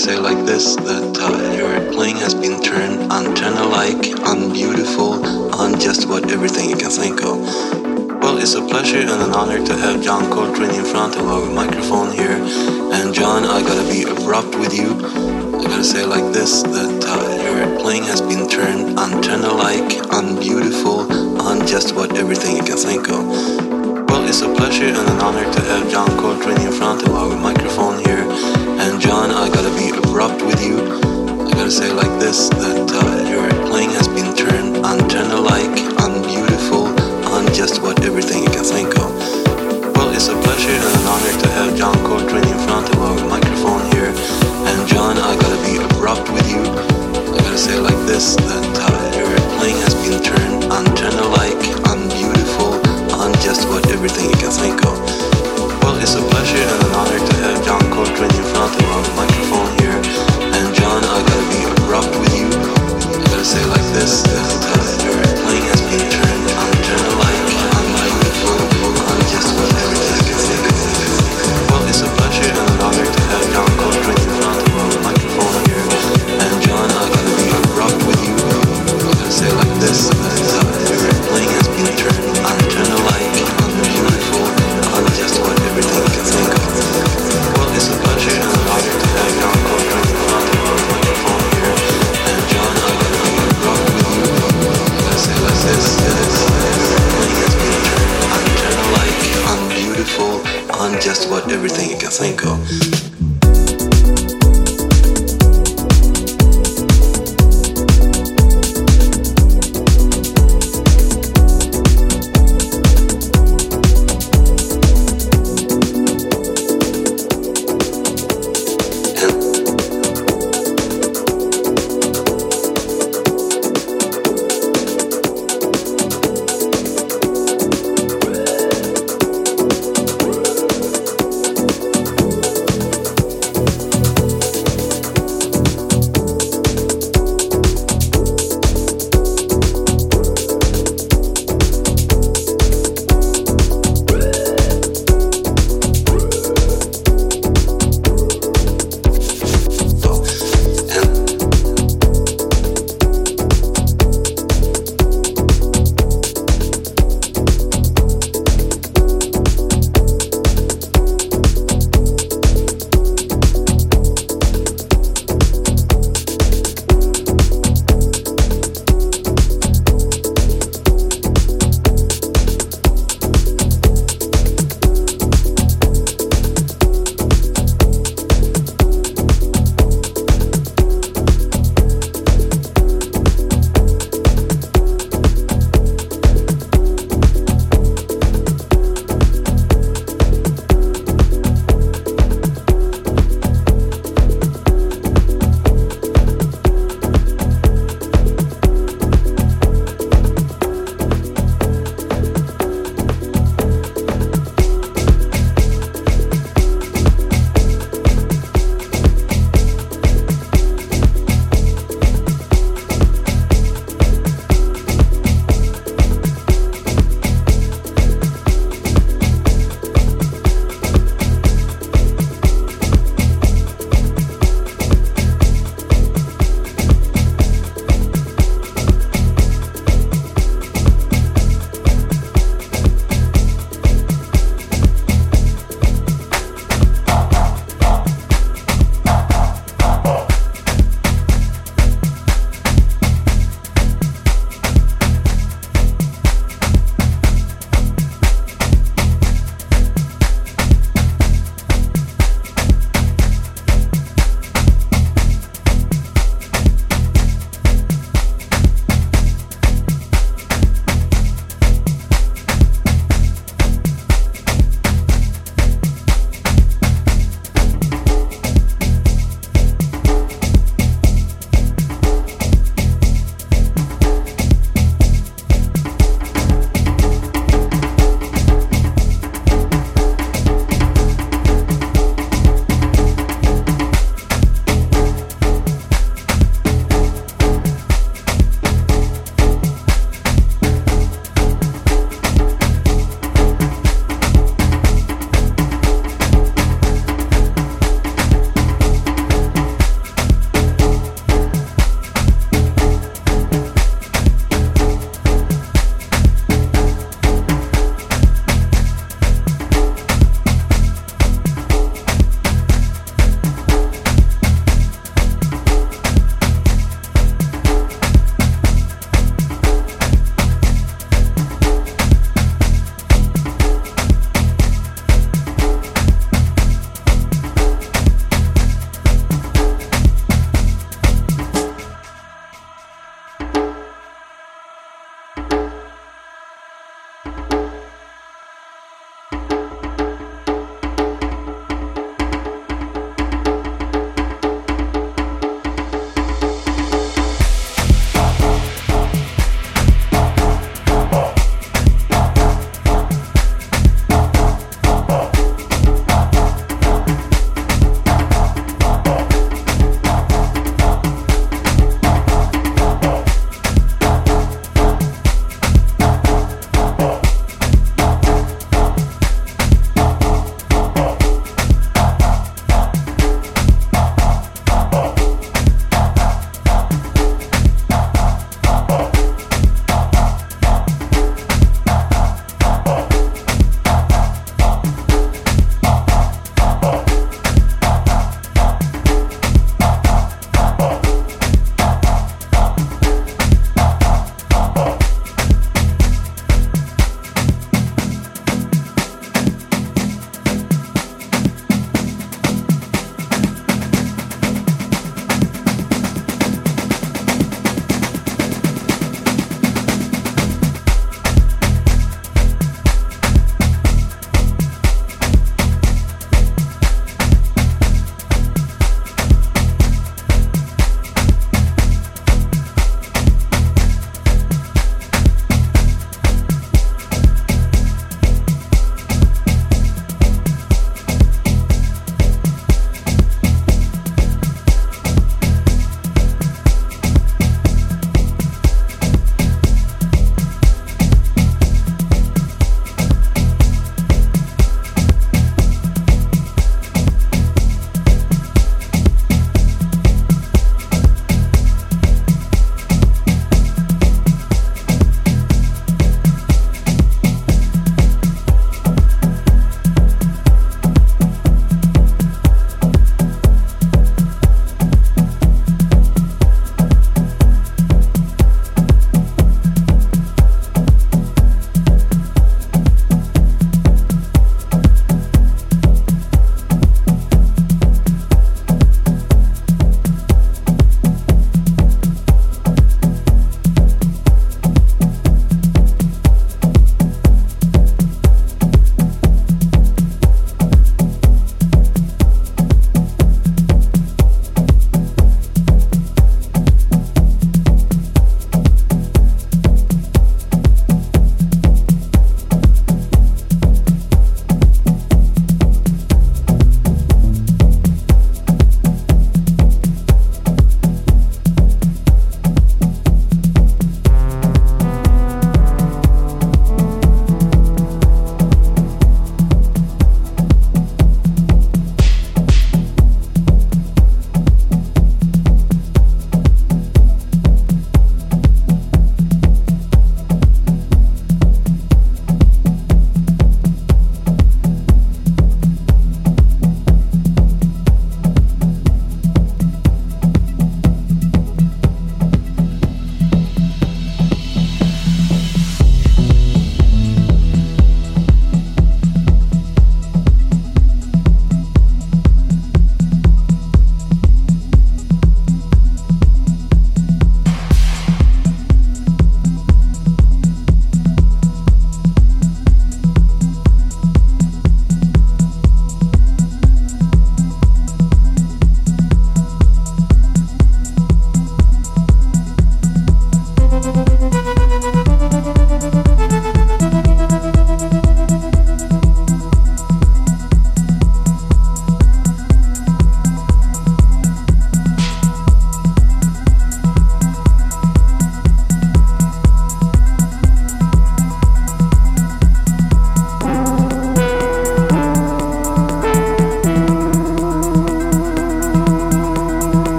say like this that uh, your playing has been turned antenna like, unbeautiful, on just about everything you can think of. Well, it's a pleasure and an honor to have John Coltrane in front of our microphone here. And John, I gotta be abrupt with you. I gotta say like this that uh, your playing has been turned antenna like, unbeautiful, on just about everything you can think of. Well, it's a pleasure and an honor to have John Coltrane in front of our microphone here. And John, I got say like this that. Uh,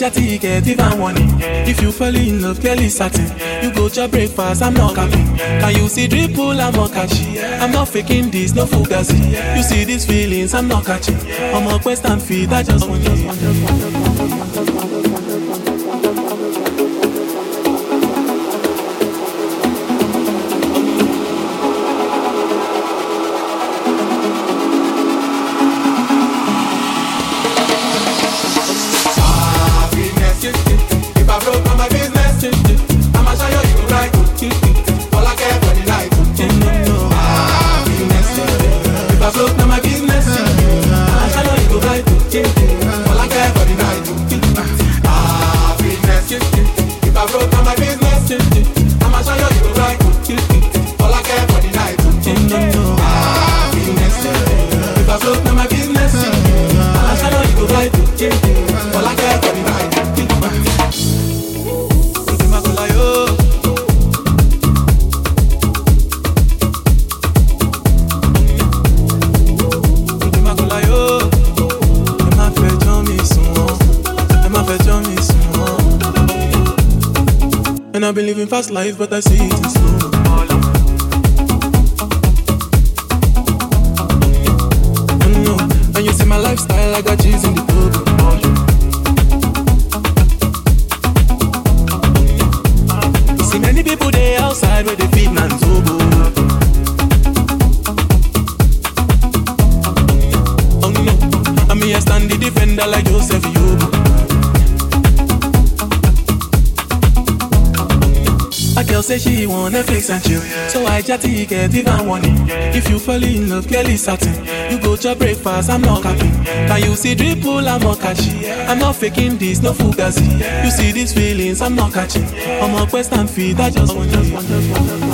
So I chat get even warning. If you fall in love, is certain. You go to breakfast, I'm not capping. Can you see drip dripple, I'm not catching. I'm not faking this, no fugazi. You see these feelings, I'm not catching. I'm a quest and feed, I just want you. Life, but I see want Netflix and chill. So I chat get even warning. If you fall in love, clearly certain. You go to breakfast, I'm not capping. Can you see dripple, I'm not catching. I'm not faking this, no fugazi. You see these feelings, I'm not catching. I'm a quest and feed, I just just want, just want, just want.